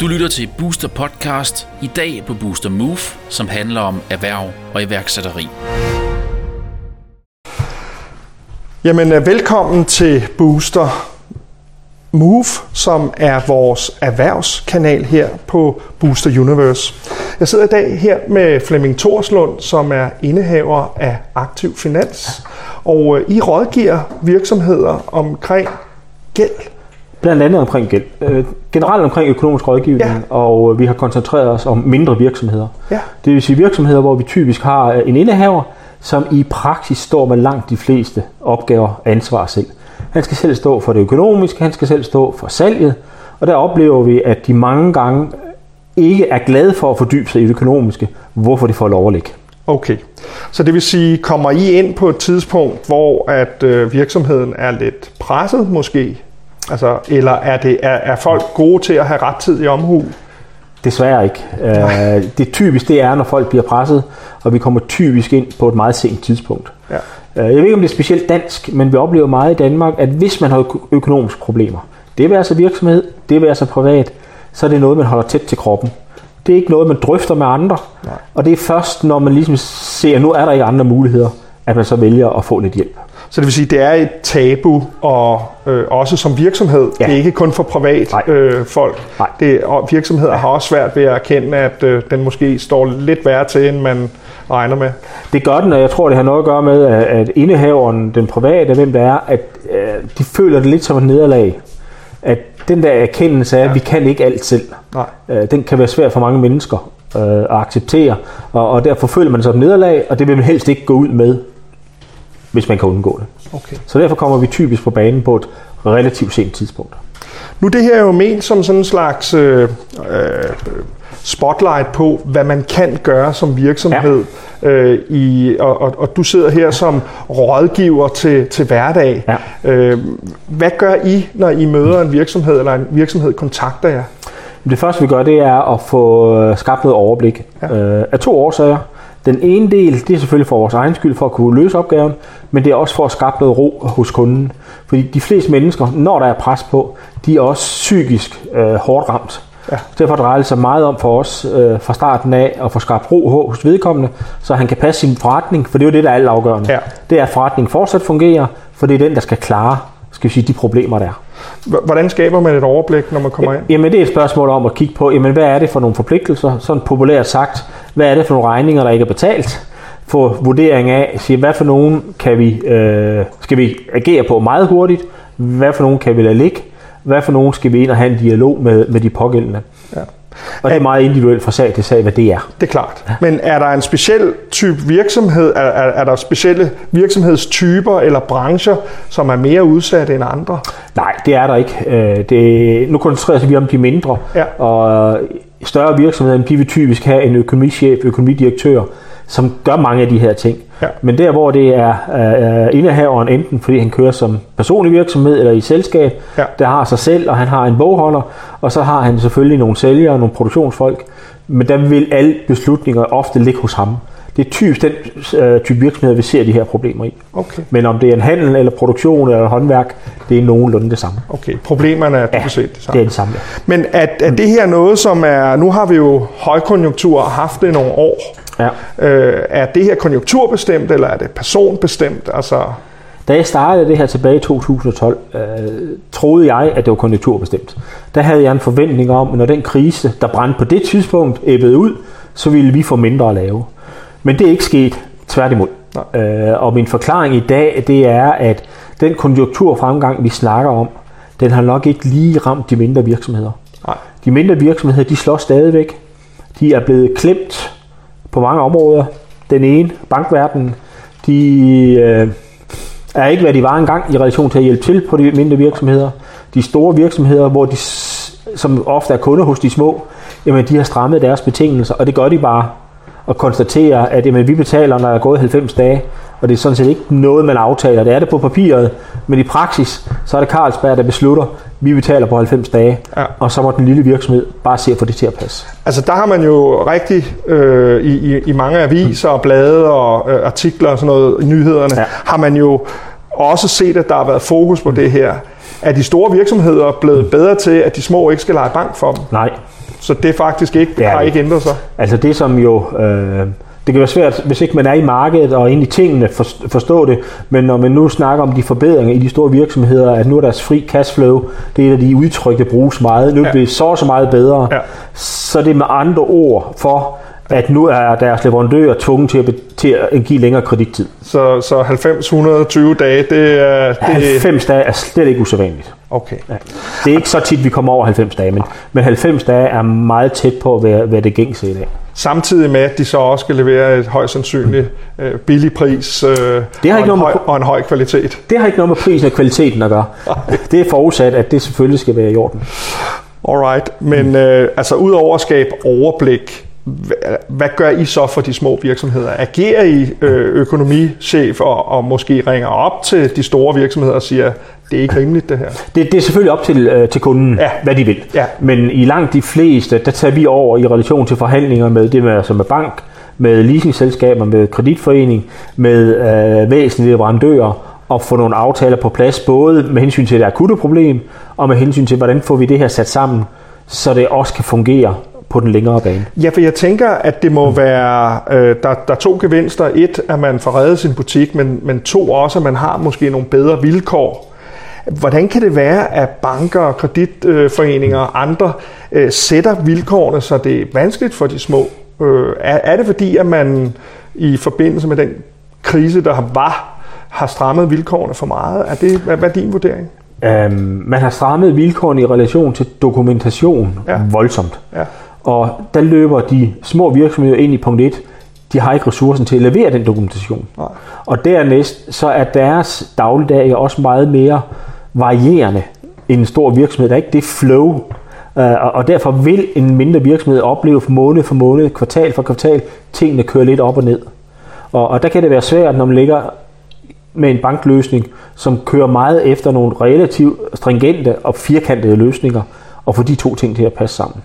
Du lytter til Booster Podcast, i dag på Booster Move, som handler om erhverv og iværksætteri. Jamen, øh, velkommen til Booster Move, som er vores erhvervskanal her på Booster Universe. Jeg sidder i dag her med Flemming Torslund, som er indehaver af Aktiv Finans, og øh, I rådgiver virksomheder omkring gæld. Blandt andet omkring gæld. Øh, generelt omkring økonomisk rådgivning, Ja. og vi har koncentreret os om mindre virksomheder. Ja. Det vil sige virksomheder, hvor vi typisk har en indehaver, som i praksis står med langt de fleste opgaver og ansvar selv. Han skal selv stå for det økonomiske, han skal selv stå for salget, og der oplever vi, at de mange gange ikke er glade for at fordybe sig i det økonomiske, hvorfor de får lov at ligge. Okay, så det vil sige, kommer I ind på et tidspunkt, hvor at øh, virksomheden er lidt presset måske? Altså, eller er, det, er, er folk gode til at have rettidig omhu? Desværre ikke. Øh, det typisk det er, når folk bliver presset, og vi kommer typisk ind på et meget sent tidspunkt. Ja. Øh, Jeg ved ikke, om det er specielt dansk, men vi oplever meget i Danmark, at hvis man har øko- økonomiske problemer, det vil altså virksomhed, det vil altså privat, så er det noget, man holder tæt til kroppen. Det er ikke noget, man drøfter med andre, Nej. og det er først, når man ligesom ser, at nu er der ikke andre muligheder, at man så vælger at få lidt hjælp. Så det vil sige, det er et tabu, og øh, også som virksomhed. Ja. Det er ikke kun for privat Nej. øh, folk. Nej. Det, og virksomheder har også svært ved at erkende, at øh, den måske står lidt værre til, end man regner med. Det gør den, og jeg tror, det har noget at gøre med, at at indehaveren, den private, hvem det er, at øh, de føler det lidt som et nederlag. At den der erkendelse af, at vi kan ikke alt selv, Nej. øh, den kan være svær for mange mennesker øh, at acceptere, og, og derfor føler man som et nederlag, og det vil man helst ikke gå ud med, hvis man kan undgå det. Okay. Så derfor kommer vi typisk på banen på et relativt sent tidspunkt. Nu er det her jo ment som sådan en slags øh, øh, spotlight på, hvad man kan gøre som virksomhed. Ja. Øh, i, og, og, og du sidder her som rådgiver til, til hverdag. Ja. Øh, hvad gør I, når I møder en virksomhed, eller en virksomhed kontakter jer? Det første vi gør, det er at få øh, skabt noget overblik Ja. øh, af to årsager. Den ene del, det er selvfølgelig for vores egen skyld, for at kunne løse opgaven, men det er også for at skabe noget ro hos kunden. Fordi de fleste mennesker, når der er pres på, de er også psykisk øh, hårdt ramt. Ja. Derfor drejer det sig meget om for os øh, fra starten af at få skabt ro hos vedkommende, så han kan passe sin forretning, for det er jo det, der er alt afgørende. Ja. Det er, at forretningen fortsat fungerer, for det er den, der skal klare skal vi sige, de problemer, der er. Hvordan skaber man et overblik, når man kommer ind? Jamen det er et spørgsmål om at kigge på, jamen, hvad er det for nogle forpligtelser, sådan populært sagt, hvad er det for nogle regninger, der ikke er betalt, få vurdering af, sige, hvad for nogen kan vi, øh, skal vi agere på meget hurtigt, hvad for nogen kan vi lade ligge, hvad for nogen skal vi ind og have en dialog med, med de pågældende. Ja. Og det er meget individuelt fra sag til sag, hvad det er. Det er klart. Men er der en speciel type virksomhed, er, er, er der specielle virksomhedstyper eller brancher, som er mere udsatte end andre? Nej, det er der ikke. Øh, Det, nu koncentrerer vi om de mindre, Ja. og større virksomheder, de vil typisk have en økonomichef, økonomidirektør, som gør mange af de her ting. Ja. Men der, hvor det er øh, indehaveren, enten fordi han kører som personlig virksomhed eller i selskab, Ja. der har sig selv, og han har en bogholder, og så har han selvfølgelig nogle sælgere og nogle produktionsfolk, men der vil alle beslutninger ofte ligge hos ham. Det er typisk den øh, type virksomhed, vi ser de her problemer i. Okay. Men om det er en handel, eller produktion, eller håndværk, det er nogenlunde det samme. Okay, problemerne er dybest set det det samme. er det samme. Men er, er det her noget, som er... Nu har vi jo højkonjunktur og haft det nogle år. Ja. Øh, er det her konjunkturbestemt, eller er det personbestemt? Altså, Da jeg startede det her tilbage i 2012, øh, troede jeg, at det var konjunkturbestemt. Der havde jeg en forventning om, at når den krise, der brændte på det tidspunkt, æbbede ud, så ville vi få mindre at lave. Men det er ikke sket, tværtimod. Øh, og min forklaring i dag, det er, at den konjunkturfremgang, vi snakker om, den har nok ikke lige ramt de mindre virksomheder. nej. De mindre virksomheder, de slår stadigvæk. De er blevet klemt på mange områder. Den ene, bankverdenen, de øh, er ikke, hvad de var engang i relation til at hjælpe til på de mindre virksomheder. De store virksomheder, hvor de, som ofte er kunder hos de små, jamen de har strammet deres betingelser, og det gør de bare at konstatere, at jamen, vi betaler, når der er gået 90 dage, og det er sådan set ikke noget, man aftaler. Det er det på papiret, men i praksis, så er det Carlsberg, der beslutter, vi betaler på 90 dage, Ja. og så må den lille virksomhed bare se at få det til at passe. Altså der har man jo rigtig øh, i, i, i mange aviser og blade og øh, artikler og sådan noget i nyhederne, ja. Ja. har man jo også set, at der har været fokus på det her. er de store virksomheder blevet bedre til, at de små ikke skal lege bank for dem. Nej, Så det faktisk ikke, Det er har ikke ændret sig. Altså det som jo, øh, det kan være svært, hvis ikke man er i markedet og inde i tingene, for, forstå det, men når man nu snakker om de forbedringer i de store virksomheder, at nu er deres free cash flow, det er et af de udtryk, der bruges meget, nu er det så så meget bedre, Ja. så er det med andre ord for, at nu er deres leverandører tvunget til at, til at give længere kredittid. Så, så 90-120 dage, det er... Det, 90 dage er slet ikke usædvanligt. Okay. Ja. Det er ikke så tit, vi kommer over 90 dage, men, men 90 dage er meget tæt på være, være det gængse i dag. Samtidig med, at de så også skal levere et højst sandsynligt øh, billig pris øh, har og, ikke en noget med høj, og en høj kvalitet. Det har ikke noget med prisen og kvaliteten at gøre. Det er forudsat, at det selvfølgelig skal være i orden. Alright, men øh, altså udover at skabe overblik, hvad, gør I så for de små virksomheder? Agerer I øh, økonomichef og, og måske ringer op til de store virksomheder og siger, det er ikke rimeligt det her? Det, det er selvfølgelig op til, øh, til kunden, Ja. hvad de vil. Ja. Men i langt de fleste, der tager vi over i relation til forhandlinger med det med, altså med bank, med leasingselskaber, med kreditforening, med øh, væsentlige leverandører, og få nogle aftaler på plads, både med hensyn til det akutte problem, og med hensyn til, hvordan får vi det her sat sammen, så det også kan fungere på den længere bane. Ja, for jeg tænker, at det må være, øh, der, der er to gevinster. Et, at man får reddet sin butik, men, men to også, at man har måske nogle bedre vilkår. Hvordan kan det være, at banker, og kreditforeninger og andre øh, sætter vilkårene, så det er vanskeligt for de små? Øh, er, er det fordi, at man i forbindelse med den krise, der var, har strammet vilkårene for meget? Er det, hvad, hvad er din vurdering? Øhm, man har strammet vilkårene i relation til dokumentation ja. voldsomt. Ja. Og der løber de små virksomheder ind i punkt 1. De har ikke ressourcen til at levere den dokumentation. Nej. Og dernæst, så er deres dagligdag også meget mere varierende end en stor virksomhed. Der er ikke det flow. Øh, og- Og derfor vil en mindre virksomhed opleve for måned for måned, kvartal for kvartal, tingene kører lidt op og ned. Og, og der kan det være svært, når man ligger med en bankløsning, som kører meget efter nogle relativt stringente og firkantede løsninger, og få de to ting til at passe sammen.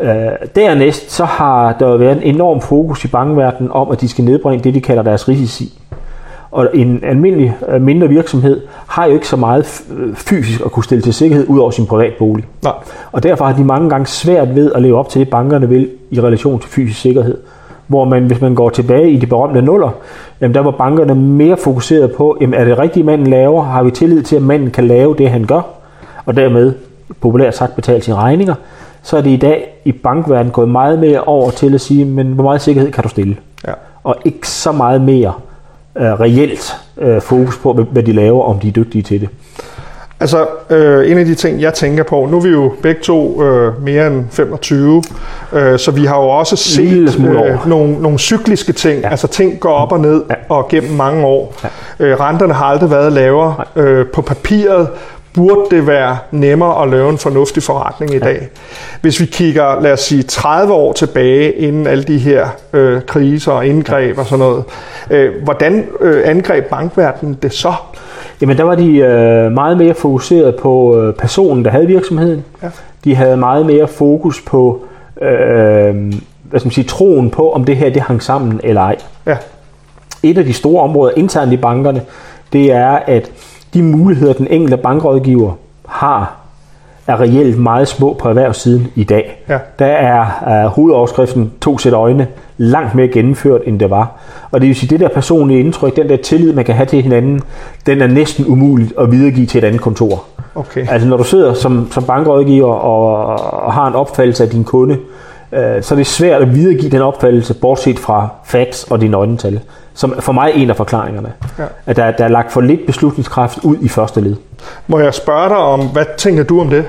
Øh, dernæst så har der været en enorm fokus i bankverdenen om, at de skal nedbringe det, de kalder deres risici. Og en almindelig øh, mindre virksomhed har jo ikke så meget øh, fysisk at kunne stille til sikkerhed ud over sin privatbolig. Nej. Og derfor har de mange gange svært ved at leve op til det, bankerne vil i relation til fysisk sikkerhed. Hvor man, hvis man går tilbage i de berømte nuller, jamen der var bankerne mere fokuseret på, jamen er det rigtigt, manden laver? Har vi tillid til, at manden kan lave det, han gør? Og dermed, populært sagt, betale sine regninger. Så er det i dag i bankverdenen gået meget mere over til at sige, men hvor meget sikkerhed kan du stille? Ja. Og ikke så meget mere øh, reelt øh, fokus på, hvad- de laver, om de er dygtige til det. Altså, øh, en af de ting, jeg tænker på, nu er vi jo begge to øh, mere end 25, øh, så vi har jo også set øh, nogle, nogle cykliske ting, ja. altså ting går op og ned. Ja. og gennem mange år. Ja. Øh, renterne har aldrig været lavere. Øh, på papiret burde det være nemmere at lave en fornuftig forretning i dag. Hvis vi kigger, lad os sige, 30 år tilbage, inden alle de her øh, kriser og indgreb og sådan noget, øh, hvordan øh, angreb bankverdenen det så? Jamen der var de øh, meget mere fokuseret på øh, personen, der havde virksomheden. Ja. De havde meget mere fokus på øh, hvad skal man sige, troen på, om det her det hang sammen eller ej. Ja, Et af de store områder internt i bankerne, det er, at de muligheder, den enkelte bankrådgiver har, er reelt meget små på erhvervssiden i dag. Ja. Der er uh, hovedoverskriften to sæt øjne langt mere gennemført, end det var. Og det vil sige, det der personlige indtryk, den der tillid, man kan have til hinanden, den er næsten umuligt at videregive til et andet kontor. okay. Altså når du sidder som, som bankrådgiver og, og har en opfattelse af din kunde, øh, så er det svært at videregive den opfattelse, bortset fra facts og dine øjnetal. Som for mig er en af forklaringerne. Ja. At der, der er lagt for lidt beslutningskraft ud i første led. Må jeg spørge dig om, hvad tænker du om det?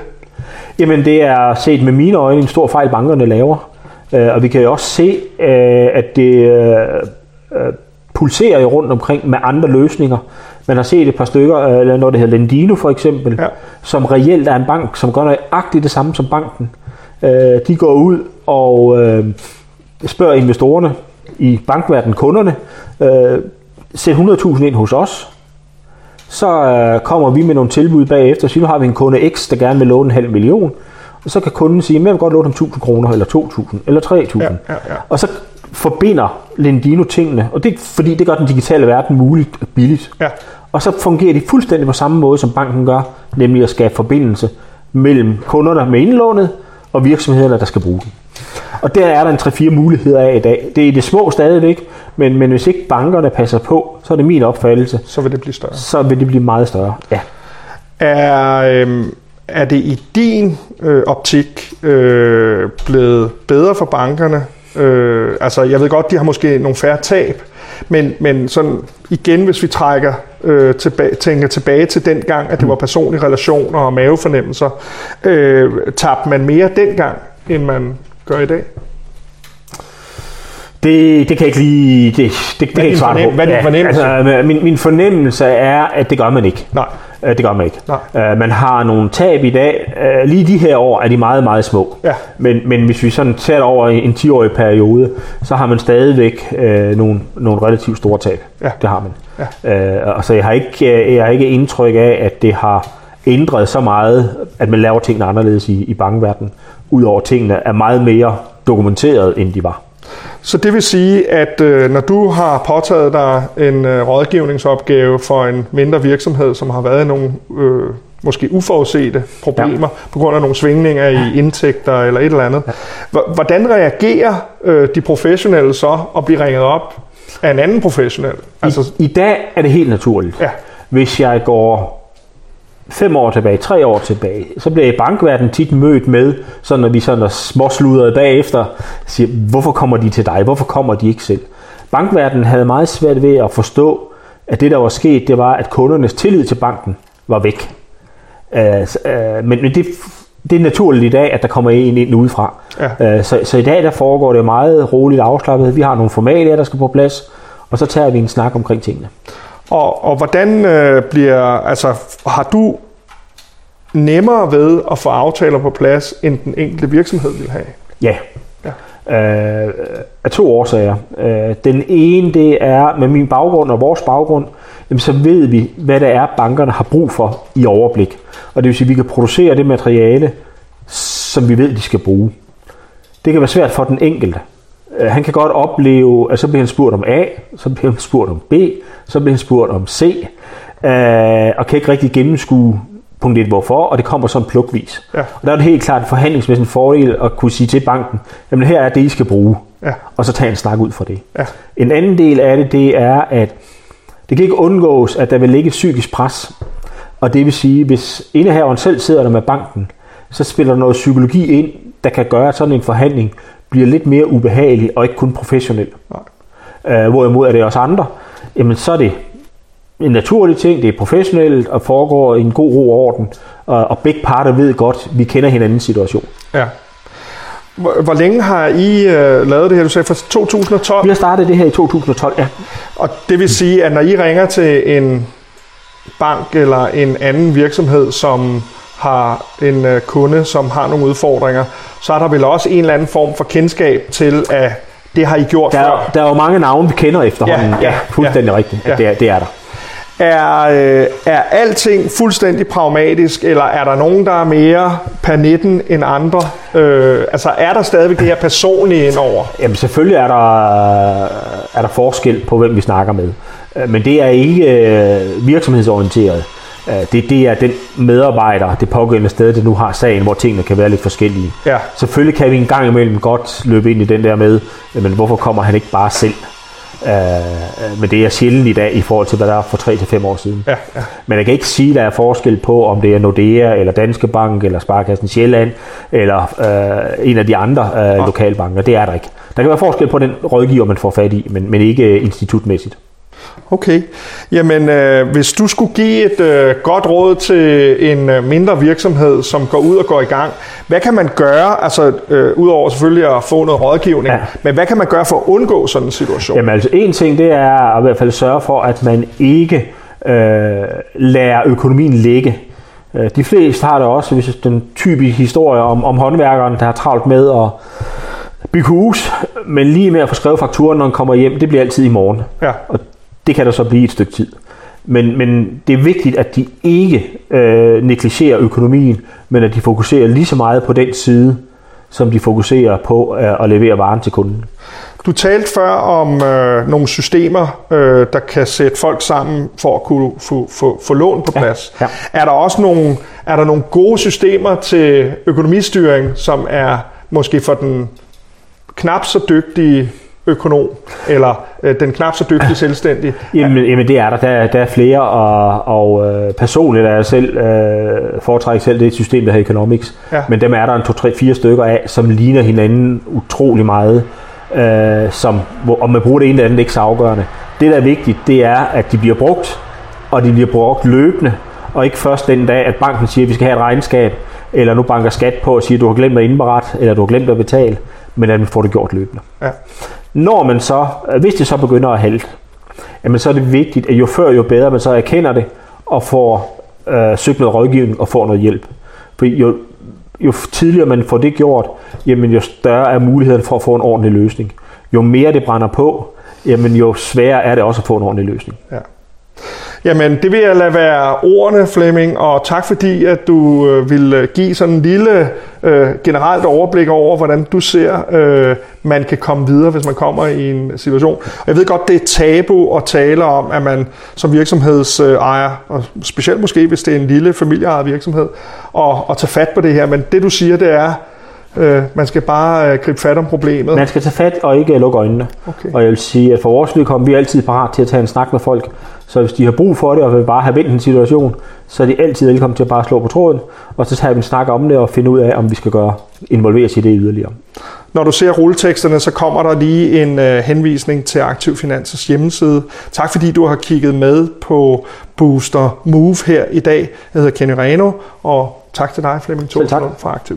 Jamen det er set med mine øjne en stor fejl, bankerne laver. Øh, og vi kan jo også se, øh, at det øh, øh, pulserer jo rundt omkring med andre løsninger. Man har set et par stykker, øh, eller noget der hedder Lendino for eksempel, Ja. som reelt er en bank, som gør nøjagtigt det samme som banken. Øh, de går ud og øh, spørger investorerne i bankverdenen, kunderne, øh, sæt 100.000 ind hos os, så øh, kommer vi med nogle tilbud bagefter. Så nu har vi en kunde X, der gerne vil låne en halv million. Og så kan kunden sige, at jeg vil godt låne dem 1000 kroner, eller 2000, eller 3000. Ja, ja, ja. Og så forbinder Lendino tingene, og det er fordi, det gør den digitale verden muligt og billigt. Ja. Og så fungerer de fuldstændig på samme måde, som banken gør, nemlig at skabe forbindelse mellem kunderne med indlånet og virksomhederne, der skal bruge den. Og der er der en 3-4 muligheder af i dag. Det er i det små stadigvæk, men, men hvis ikke bankerne passer på, så er det min opfattelse, Så vil det blive større. så vil det blive meget større. Ja. Er, øh, er det i din øh, optik øh, blevet bedre for bankerne? Øh, altså, jeg ved godt, de har måske nogle færre tab, men, men sådan igen, hvis vi trækker øh, tilbage, tænker tilbage til den gang, at det var personlige relationer og mavefornemmelser, øh, tabte man mere dengang, end man gør i dag? Det, det kan jeg ikke lige... Det, det, det kan jeg ikke svare på. hvad er din fornemmelse? Altså, min, min fornemmelse er, at det gør man ikke. Nej. Øh, Det gør man ikke. Nej. Øh, Man har nogle tab i dag. Øh, Lige de her år er de meget, meget små. Ja. Men, men hvis vi sådan ser over en 10-årig periode, så har man stadigvæk øh, nogle, nogle relativt store tab. Ja. Det har man. Ja. Øh, og så jeg har, ikke, øh, jeg har ikke indtryk af, at det har ændret så meget, at man laver tingene anderledes i, i bankverdenen. Udover tingene er meget mere dokumenteret, end de var. Så det vil sige, at øh, når du har påtaget dig en øh, rådgivningsopgave for en mindre virksomhed, som har været nogle øh, måske uforudsete problemer ja. på grund af nogle svingninger i indtægter eller et eller andet, ja. hvordan reagerer øh, de professionelle så at blive ringet op af en anden professionel? Altså, I, I dag er det helt naturligt. Ja. Hvis jeg går fem år tilbage, tre år tilbage, så bliver i bankverdenen tit mødt med, så når vi sådan er småsludrede bagefter, siger, hvorfor kommer de til dig? Hvorfor kommer de ikke selv? Bankverdenen havde meget svært ved at forstå, at det der var sket, det var, at kundernes tillid til banken var væk. Øh, øh, men det, det er naturligt i dag, at der kommer en ind udefra. Ja. Øh, så, så i dag der foregår det meget roligt afslappet. Vi har nogle formalier, der skal på plads, og så tager vi en snak omkring tingene. Og, og hvordan øh, bliver, altså har du nemmere ved at få aftaler på plads, end den enkelte virksomhed vil have? Ja. Ja. Øh, af to årsager. Øh, den ene, det er med min baggrund og vores baggrund, jamen, så ved vi, hvad det er, bankerne har brug for i overblik. Og det vil sige, at vi kan producere det materiale, som vi ved, de skal bruge. Det kan være svært for den enkelte. Øh, Han kan godt opleve, at så bliver han spurgt om A, så bliver han spurgt om B, så bliver han spurgt om C, øh, og kan ikke rigtig gennemskue punkt 1, hvorfor, og det kommer sådan plukvis. Ja. Og der er det helt klart en forhandlingsmæssig fordel at kunne sige til banken, jamen her er det, I skal bruge, Ja. og så tage en snak ud fra det. Ja. En anden del af det, det er, at det kan ikke undgås, at der vil ligge et psykisk pres. Og det vil sige, hvis indehaveren selv sidder der med banken, så spiller der noget psykologi ind, der kan gøre, at sådan en forhandling bliver lidt mere ubehagelig og ikke kun professionel. Øh, hvorimod er det også andre, jamen så er det en naturlig ting, det er professionelt og foregår i en god ro og orden, og, og begge parter ved godt, vi kender hinandens situation. Ja. Hvor, hvor længe har I øh, lavet det her? Du sagde fra 2012. Vi har startet det her i 2012, ja. Og det vil sige, at når I ringer til en bank eller en anden virksomhed, som har en øh, kunde, som har nogle udfordringer, så er der vel også en eller anden form for kendskab til, at det har I gjort Der, før. er, der er jo mange navne, vi kender efterhånden. Ja, Ja, fuldstændig ja. rigtigt. Ja. Det, er, det er der. Er, øh, er alting fuldstændig pragmatisk, eller er der nogen, der er mere 19 end andre? Øh, altså er der stadigvæk det her personlige indover? Jamen selvfølgelig er der, er der forskel på, hvem vi snakker med. Øh, Men det er ikke øh, virksomhedsorienteret. Øh, Det, det er den medarbejder, det pågældende sted, der nu har sagen, hvor tingene kan være lidt forskellige. Ja. Selvfølgelig kan vi en gang imellem godt løbe ind i den der med, men hvorfor kommer han ikke bare selv? Øh, øh, men det er sjældent i dag i forhold til, hvad der er for 3-5 år siden. Ja, ja. Men jeg kan ikke sige, at der er forskel på, om det er Nordea, eller Danske Bank, eller Sparkassen Sjælland, eller øh, en af de andre øh, lokalbanker. Det er der ikke. Der kan være forskel på den rådgiver, man får fat i, men, men ikke institutmæssigt. Okay. Jamen, øh, hvis du skulle give et øh, godt råd til en øh, mindre virksomhed, som går ud og går i gang, hvad kan man gøre, altså øh, udover selvfølgelig at få noget rådgivning, ja. Men hvad kan man gøre for at undgå sådan en situation? Jamen altså, en ting det er at i hvert fald sørge for, at man ikke øh, lader økonomien ligge. Øh, De fleste har det også, hvis den typiske historie om, om håndværkeren, der har travlt med at bygge hus, men lige med at få skrevet fakturen, når han kommer hjem, det bliver altid i morgen. Ja. Og det kan der så blive et stykke tid. Men, men det er vigtigt, at de ikke øh, negligerer økonomien, men at de fokuserer lige så meget på den side, som de fokuserer på øh, at levere varen til kunden. Du talte før om øh, nogle systemer, øh, der kan sætte folk sammen for at kunne få, få, få lån på plads. Ja, ja. Er der også nogle, er der nogle gode systemer til økonomistyring, som er måske for den knap så dygtige økonom, eller øh, den knap så dygtige selvstændige? Jamen, jamen det er der. Der, der er flere, og, og øh, personligt er jeg selv øh, foretrækker selv det system, der hedder Economics. Ja. Men dem er der en to, tre, fire stykker af, som ligner hinanden utrolig meget. Øh, som, hvor, om man bruger det ene eller andet, det ikke så afgørende. Det, der er vigtigt, det er, at de bliver brugt, og de bliver brugt løbende, og ikke først den dag, at banken siger, at vi skal have et regnskab, eller nu banker skat på og siger, at du har glemt at indberette, eller du har glemt at betale, men at man får det gjort løbende. Ja. Når man så, øh, hvis det så begynder at halte, jamen så er det vigtigt, at jo før jo bedre man så erkender det, og får øh, søgt noget rådgivning og får noget hjælp. For jo, jo tidligere man får det gjort, jamen jo større er muligheden for at få en ordentlig løsning. Jo mere det brænder på, jamen jo sværere er det også at få en ordentlig løsning. Ja. Jamen, det vil jeg lade være ordene, Flemming, og tak fordi, at du øh, vil øh, give sådan en lille øh, generelt overblik over, hvordan du ser, øh, man kan komme videre, hvis man kommer i en situation. Og jeg ved godt, det er tabu at tale om, at man som virksomhedsejer, og specielt måske, hvis det er en lille familieejet virksomhed, og, og tage fat på det her. Men det, du siger, det er, øh, man skal bare øh, gribe fat om problemet. Man skal tage fat og ikke lukke øjnene. Okay. Og jeg vil sige, at for vores vedkommende, vi er altid parat til at tage en snak med folk. Så hvis de har brug for det, og vil bare have vendt en situation, så er de altid velkommen til at bare slå på tråden, og så tager vi en snak om det og finde ud af, om vi skal gøre involveres i det yderligere. Når du ser rulleteksterne, så kommer der lige en øh, henvisning til Aktiv Finanses hjemmeside. Tak fordi du har kigget med på Booster Move her i dag. Jeg hedder Kenny Reno, og tak til dig, Flemming. Thorslund fra Aktiv.